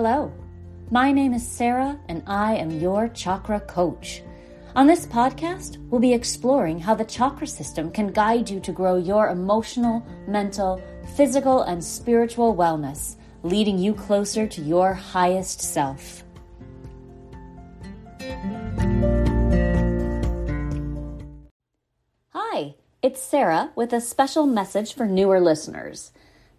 Hello, my name is Sarah, and I am your chakra coach. On this podcast, we'll be exploring how the chakra system can guide you to grow your emotional, mental, physical, and spiritual wellness, leading you closer to your highest self. Hi, it's Sarah with a special message for newer listeners.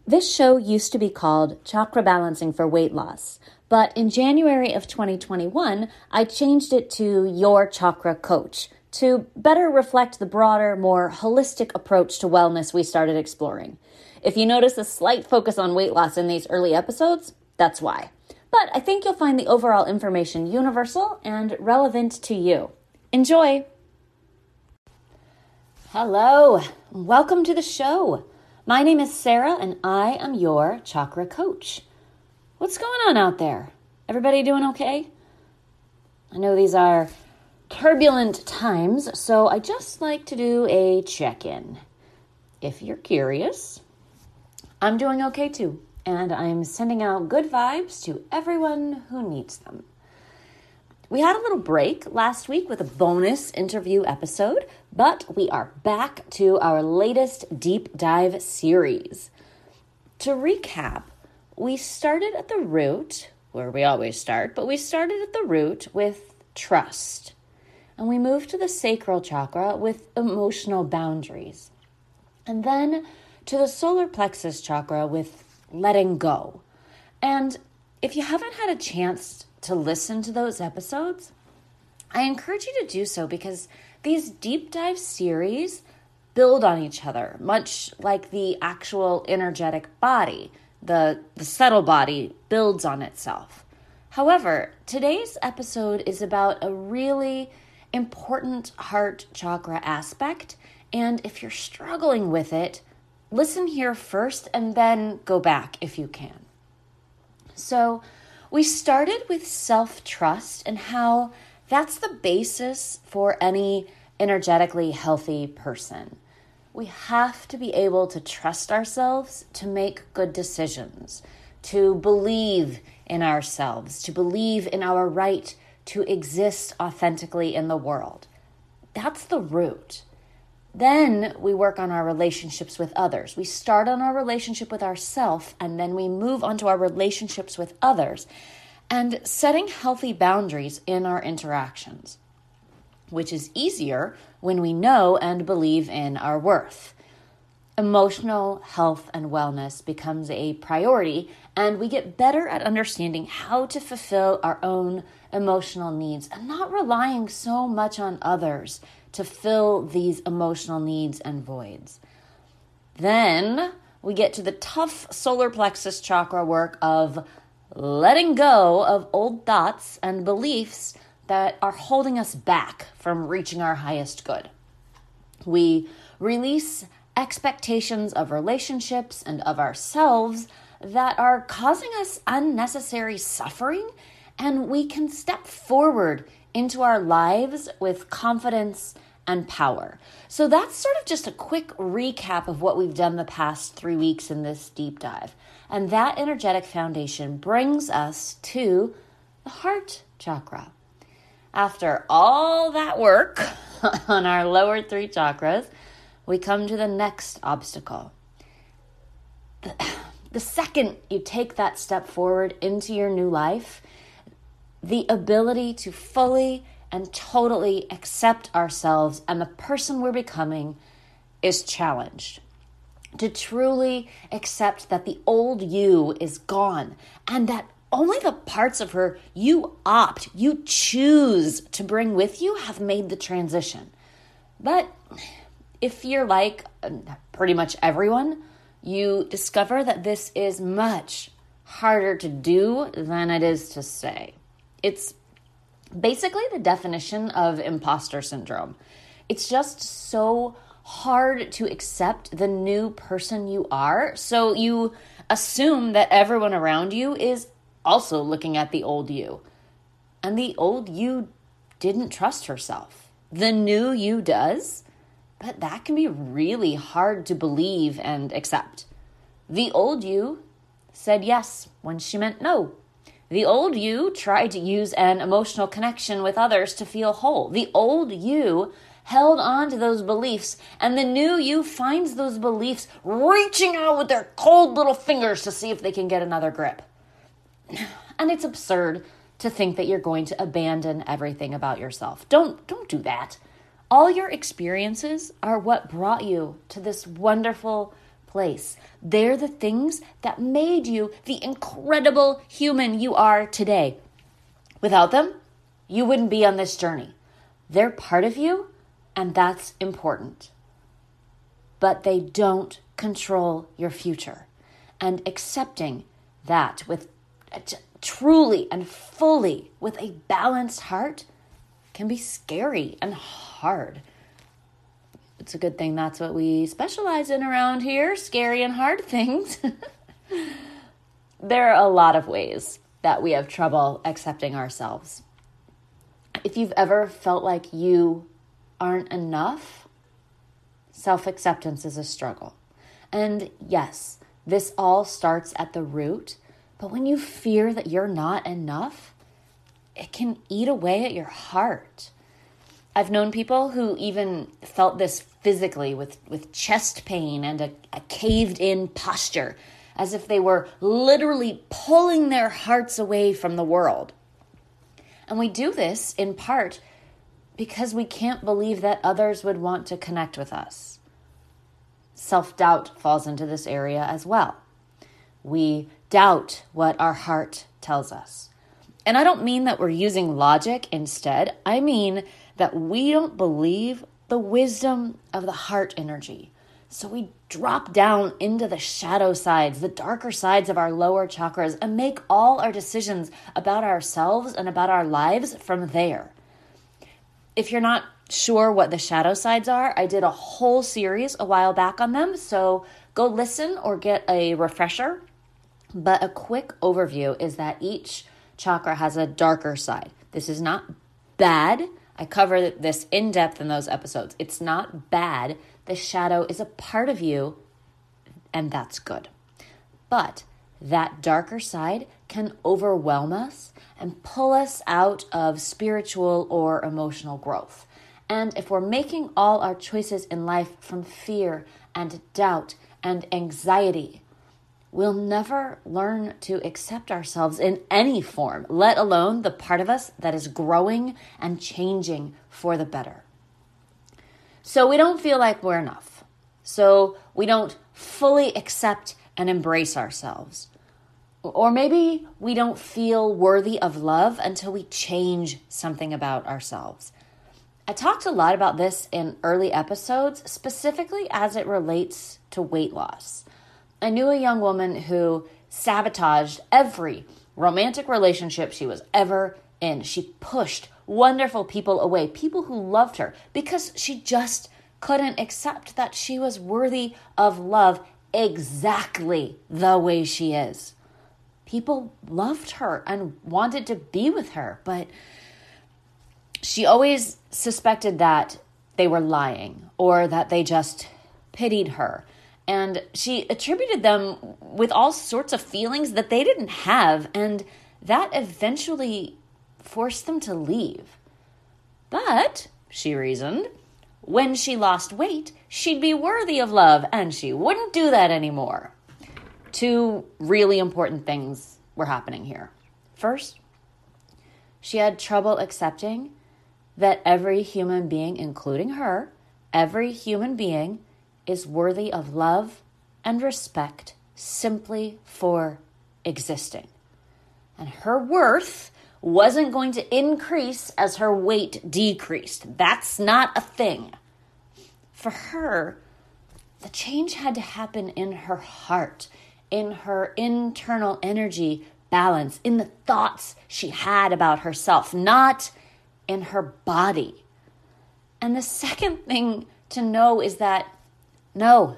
This show used to be called Chakra Balancing for Weight Loss, but in January of 2021, I changed it to Your Chakra Coach to better reflect the broader, more holistic approach to wellness we started exploring. If you notice a slight focus on weight loss in these early episodes, that's why. But I think you'll find the overall information universal and relevant to you. Enjoy! Hello, welcome to the show. My name is Sarah, and I am your chakra coach. What's going on out there? Everybody doing okay? I know these are turbulent times, so I just like to do a check in. If you're curious, I'm doing okay too, and I'm sending out good vibes to everyone who needs them. We had a little break last week with a bonus interview episode, but we are back to our latest deep dive series. To recap, we started at the root, where we always start, but we started at the root with trust. And we moved to the sacral chakra with emotional boundaries. And then to the solar plexus chakra with letting go. And if you haven't had a chance to listen to those episodes, I encourage you to do so because these deep dive series build on each other, much like the actual energetic body. The, the subtle body builds on itself. However, today's episode is about a really important heart chakra aspect, and if you're struggling with it, listen here first and then go back if you can. So, we started with self trust and how that's the basis for any energetically healthy person. We have to be able to trust ourselves to make good decisions, to believe in ourselves, to believe in our right to exist authentically in the world. That's the root. Then we work on our relationships with others. We start on our relationship with ourself and then we move on to our relationships with others and setting healthy boundaries in our interactions, which is easier when we know and believe in our worth. Emotional health and wellness becomes a priority, and we get better at understanding how to fulfill our own emotional needs and not relying so much on others to fill these emotional needs and voids. Then we get to the tough solar plexus chakra work of letting go of old thoughts and beliefs that are holding us back from reaching our highest good. We release expectations of relationships and of ourselves that are causing us unnecessary suffering, and we can step forward into our lives with confidence and power. So that's sort of just a quick recap of what we've done the past three weeks in this deep dive. And that energetic foundation brings us to the heart chakra. After all that work on our lower three chakras, we come to the next obstacle. The, the second you take that step forward into your new life, the ability to fully and totally accept ourselves and the person we're becoming is challenged. To truly accept that the old you is gone and that only the parts of her you opt, you choose to bring with you have made the transition. But if you're like uh, pretty much everyone, you discover that this is much harder to do than it is to say. It's basically the definition of imposter syndrome. It's just so hard to accept the new person you are. So you assume that everyone around you is also looking at the old you. And the old you didn't trust herself. The new you does, but that can be really hard to believe and accept. The old you said yes when she meant no. The old you tried to use an emotional connection with others to feel whole. The old you held on to those beliefs, and the new you finds those beliefs reaching out with their cold little fingers to see if they can get another grip. And it's absurd to think that you're going to abandon everything about yourself. Don't don't do that. All your experiences are what brought you to this wonderful place. They're the things that made you the incredible human you are today. Without them, you wouldn't be on this journey. They're part of you, and that's important. But they don't control your future. And accepting that with uh, truly and fully with a balanced heart can be scary and hard. It's a good thing that's what we specialize in around here scary and hard things. there are a lot of ways that we have trouble accepting ourselves. If you've ever felt like you aren't enough, self acceptance is a struggle. And yes, this all starts at the root, but when you fear that you're not enough, it can eat away at your heart. I've known people who even felt this physically with, with chest pain and a, a caved in posture, as if they were literally pulling their hearts away from the world. And we do this in part because we can't believe that others would want to connect with us. Self doubt falls into this area as well. We doubt what our heart tells us. And I don't mean that we're using logic instead, I mean that we don't believe the wisdom of the heart energy. So we drop down into the shadow sides, the darker sides of our lower chakras, and make all our decisions about ourselves and about our lives from there. If you're not sure what the shadow sides are, I did a whole series a while back on them. So go listen or get a refresher. But a quick overview is that each chakra has a darker side. This is not bad. I cover this in depth in those episodes. It's not bad. The shadow is a part of you, and that's good. But that darker side can overwhelm us and pull us out of spiritual or emotional growth. And if we're making all our choices in life from fear and doubt and anxiety, we'll never learn to accept ourselves in any form, let alone the part of us that is growing and changing for the better. So we don't feel like we're enough. So we don't fully accept and embrace ourselves. Or maybe we don't feel worthy of love until we change something about ourselves. I talked a lot about this in early episodes, specifically as it relates to weight loss. I knew a young woman who sabotaged every romantic relationship she was ever in. She pushed wonderful people away, people who loved her, because she just couldn't accept that she was worthy of love exactly the way she is. People loved her and wanted to be with her, but she always suspected that they were lying or that they just pitied her and she attributed them with all sorts of feelings that they didn't have, and that eventually forced them to leave. But, she reasoned, when she lost weight, she'd be worthy of love, and she wouldn't do that anymore. Two really important things were happening here. First, she had trouble accepting that every human being, including her, every human being is worthy of love and respect simply for existing. And her worth wasn't going to increase as her weight decreased. That's not a thing. For her, the change had to happen in her heart, in her internal energy balance, in the thoughts she had about herself, not in her body. And the second thing to know is that no,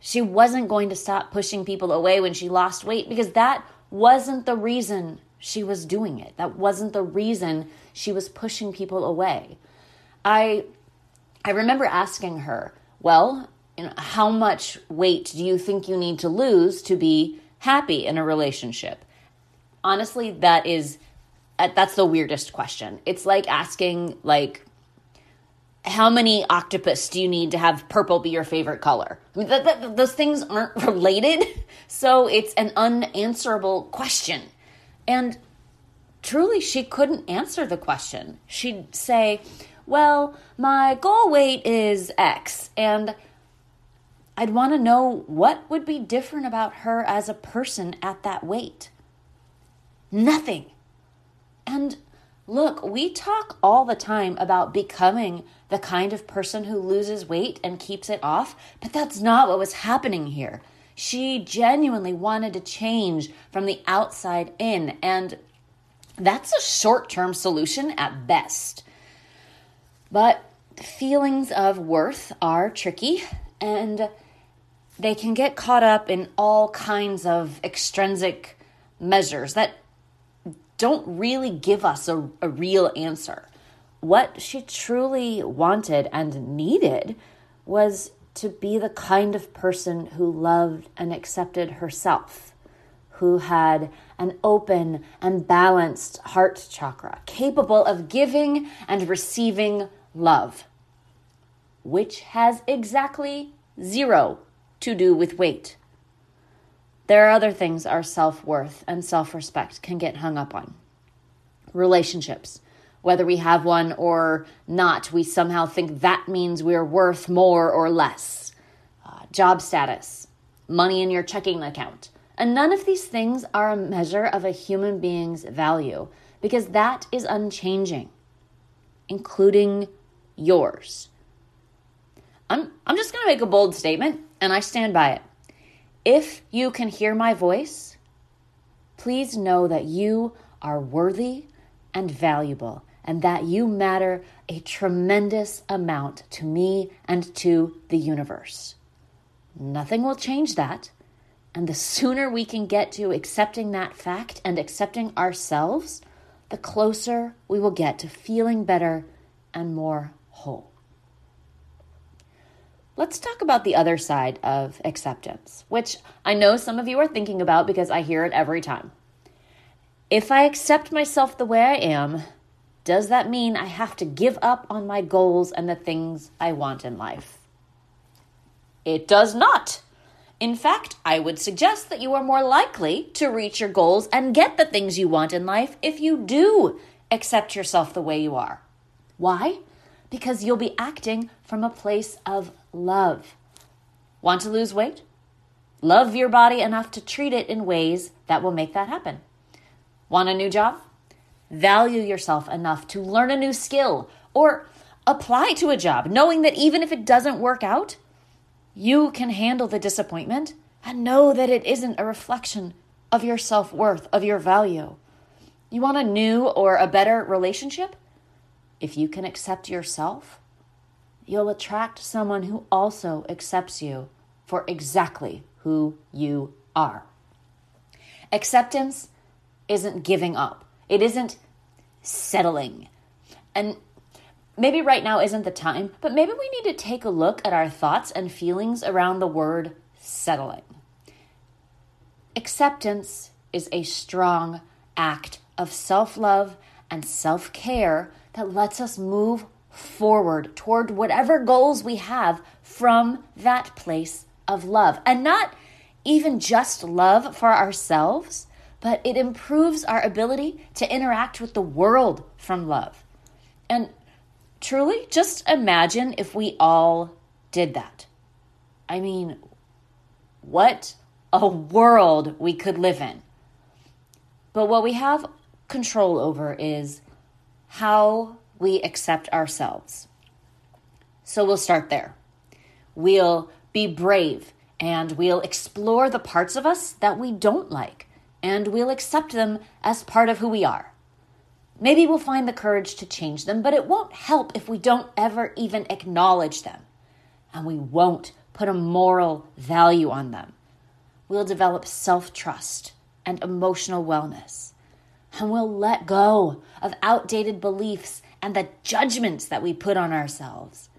she wasn't going to stop pushing people away when she lost weight because that wasn't the reason she was doing it. That wasn't the reason she was pushing people away. I I remember asking her, "Well, you know, how much weight do you think you need to lose to be happy in a relationship?" honestly, that is uh, that's the weirdest question. It's like asking like how many octopus do you need to have purple be your favorite color? I mean, those things aren't related, so it's an unanswerable question. And truly, she couldn't answer the question. She'd say, Well, my goal weight is X, and I'd want to know what would be different about her as a person at that weight. Nothing. And look, we talk all the time about becoming the kind of person who loses weight and keeps it off, but that's not what was happening here. She genuinely wanted to change from the outside in, and that's a short term solution at best. But feelings of worth are tricky, and they can get caught up in all kinds of extrinsic measures that don't really give us a, a real answer. What she truly wanted and needed was to be the kind of person who loved and accepted herself, who had an open and balanced heart chakra, capable of giving and receiving love, which has exactly zero to do with weight. There are other things our self worth and self respect can get hung up on. Relationships. Whether we have one or not, we somehow think that means we're worth more or less. Uh, job status, money in your checking account. And none of these things are a measure of a human being's value because that is unchanging, including yours. I'm, I'm just going to make a bold statement and I stand by it. If you can hear my voice, please know that you are worthy and valuable and that you matter a tremendous amount to me and to the universe. Nothing will change that. And the sooner we can get to accepting that fact and accepting ourselves, the closer we will get to feeling better and more whole. Let's talk about the other side of acceptance, which I know some of you are thinking about because I hear it every time. If I accept myself the way I am, does that mean I have to give up on my goals and the things I want in life? It does not. In fact, I would suggest that you are more likely to reach your goals and get the things you want in life if you do accept yourself the way you are. Why? Because you'll be acting from a place of love. Want to lose weight? Love your body enough to treat it in ways that will make that happen. Want a new job? Value yourself enough to learn a new skill or apply to a job, knowing that even if it doesn't work out, you can handle the disappointment and know that it isn't a reflection of your self worth, of your value. You want a new or a better relationship? If you can accept yourself, you'll attract someone who also accepts you for exactly who you are. Acceptance isn't giving up, it isn't settling. And maybe right now isn't the time, but maybe we need to take a look at our thoughts and feelings around the word settling. Acceptance is a strong act of self love and self care that lets us move forward toward whatever goals we have from that place of love. And not even just love for ourselves, but it improves our ability to interact with the world from love. And truly, just imagine if we all did that. I mean, what a world we could live in. But what we have control over is how we accept ourselves. So we'll start there. We'll be brave and we'll explore the parts of us that we don't like and we'll accept them as part of who we are. Maybe we'll find the courage to change them, but it won't help if we don't ever even acknowledge them. And we won't put a moral value on them. We'll develop self trust and emotional wellness. And we'll let go of outdated beliefs and the judgments that we put on ourselves.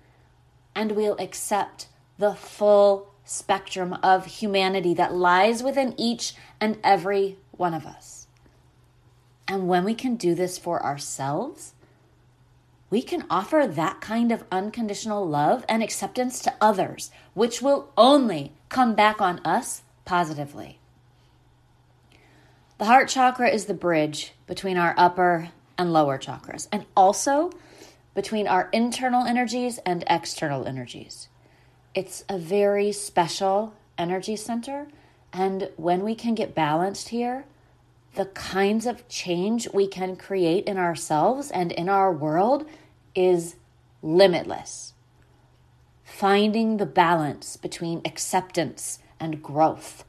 And we'll accept the full spectrum of humanity that lies within each and every one of us. And when we can do this for ourselves, we can offer that kind of unconditional love and acceptance to others, which will only come back on us positively. The heart chakra is the bridge between our upper and lower chakras, and also between our internal energies and external energies. It's a very special energy center, and when we can get balanced here, the kinds of change we can create in ourselves and in our world is limitless. Finding the balance between acceptance and growth.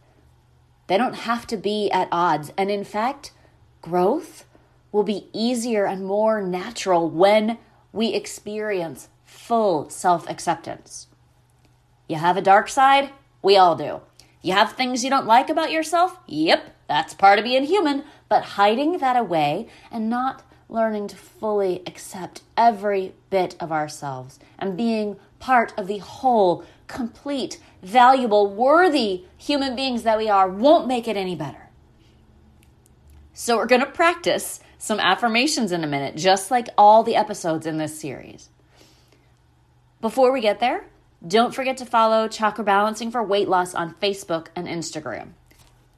They don't have to be at odds. And in fact, growth will be easier and more natural when we experience full self acceptance. You have a dark side? We all do. You have things you don't like about yourself? Yep, that's part of being human. But hiding that away and not learning to fully accept every bit of ourselves and being part of the whole, complete, valuable, worthy human beings that we are won't make it any better. So, we're going to practice some affirmations in a minute, just like all the episodes in this series. Before we get there, don't forget to follow Chakra Balancing for Weight Loss on Facebook and Instagram.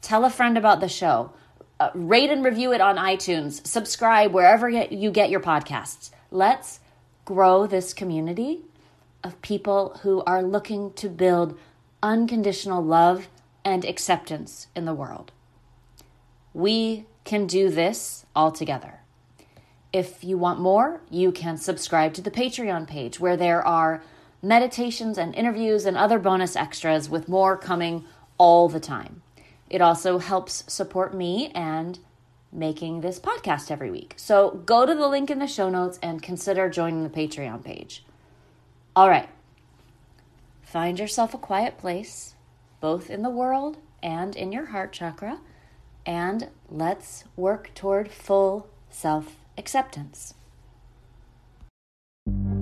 Tell a friend about the show. Uh, rate and review it on iTunes. Subscribe wherever you get your podcasts. Let's grow this community of people who are looking to build unconditional love and acceptance in the world. We can do this all together. If you want more, you can subscribe to the Patreon page where there are meditations and interviews and other bonus extras with more coming all the time. It also helps support me and making this podcast every week. So go to the link in the show notes and consider joining the Patreon page. All right. Find yourself a quiet place, both in the world and in your heart chakra, and let's work toward full self acceptance.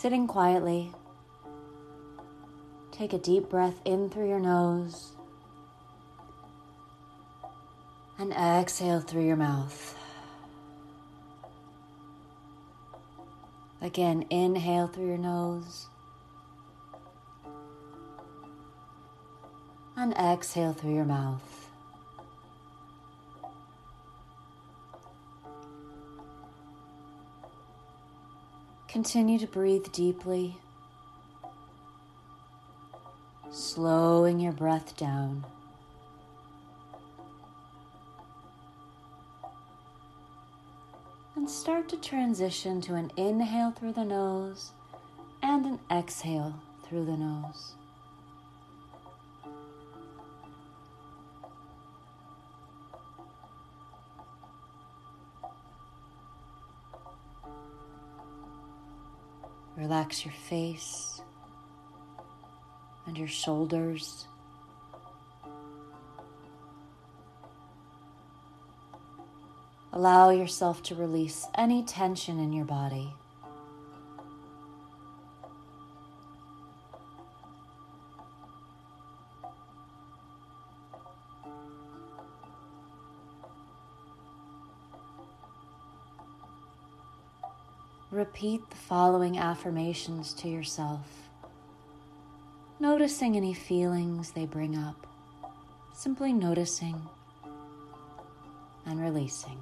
Sitting quietly, take a deep breath in through your nose and exhale through your mouth. Again, inhale through your nose and exhale through your mouth. Continue to breathe deeply, slowing your breath down. And start to transition to an inhale through the nose and an exhale through the nose. Relax your face and your shoulders. Allow yourself to release any tension in your body. Repeat the following affirmations to yourself, noticing any feelings they bring up, simply noticing and releasing.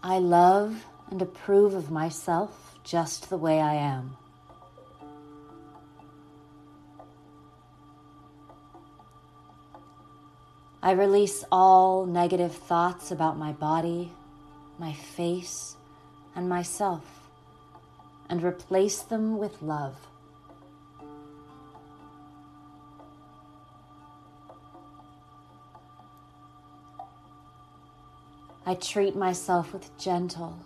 I love and approve of myself just the way I am. I release all negative thoughts about my body, my face, and myself, and replace them with love. I treat myself with gentle,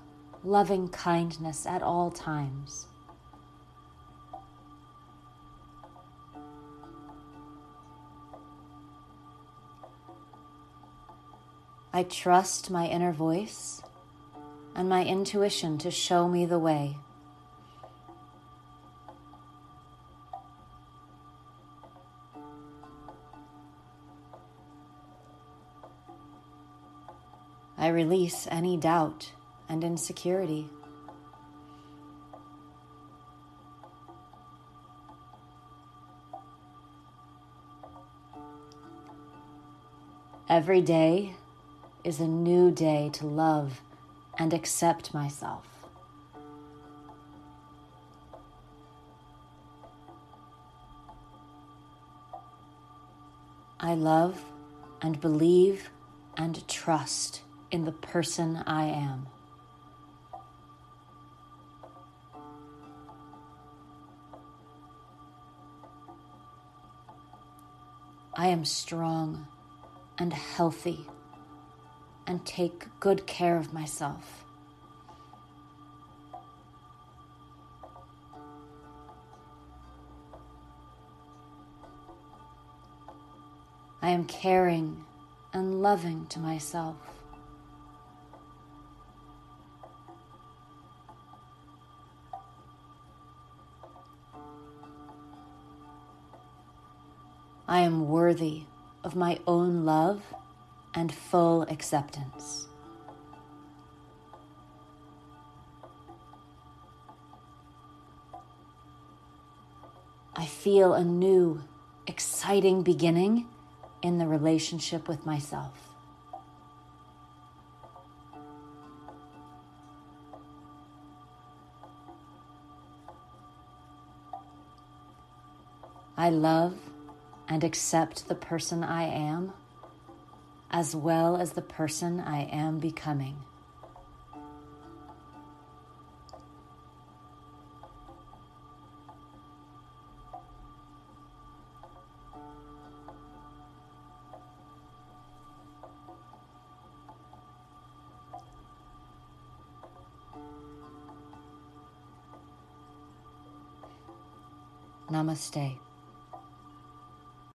loving kindness at all times. I trust my inner voice and my intuition to show me the way. I release any doubt and insecurity. Every day is a new day to love and accept myself. I love and believe and trust in the person I am. I am strong and healthy and take good care of myself. I am caring and loving to myself. I am worthy of my own love and full acceptance. I feel a new, exciting beginning in the relationship with myself. I love and accept the person I am as well as the person I am becoming. Namaste.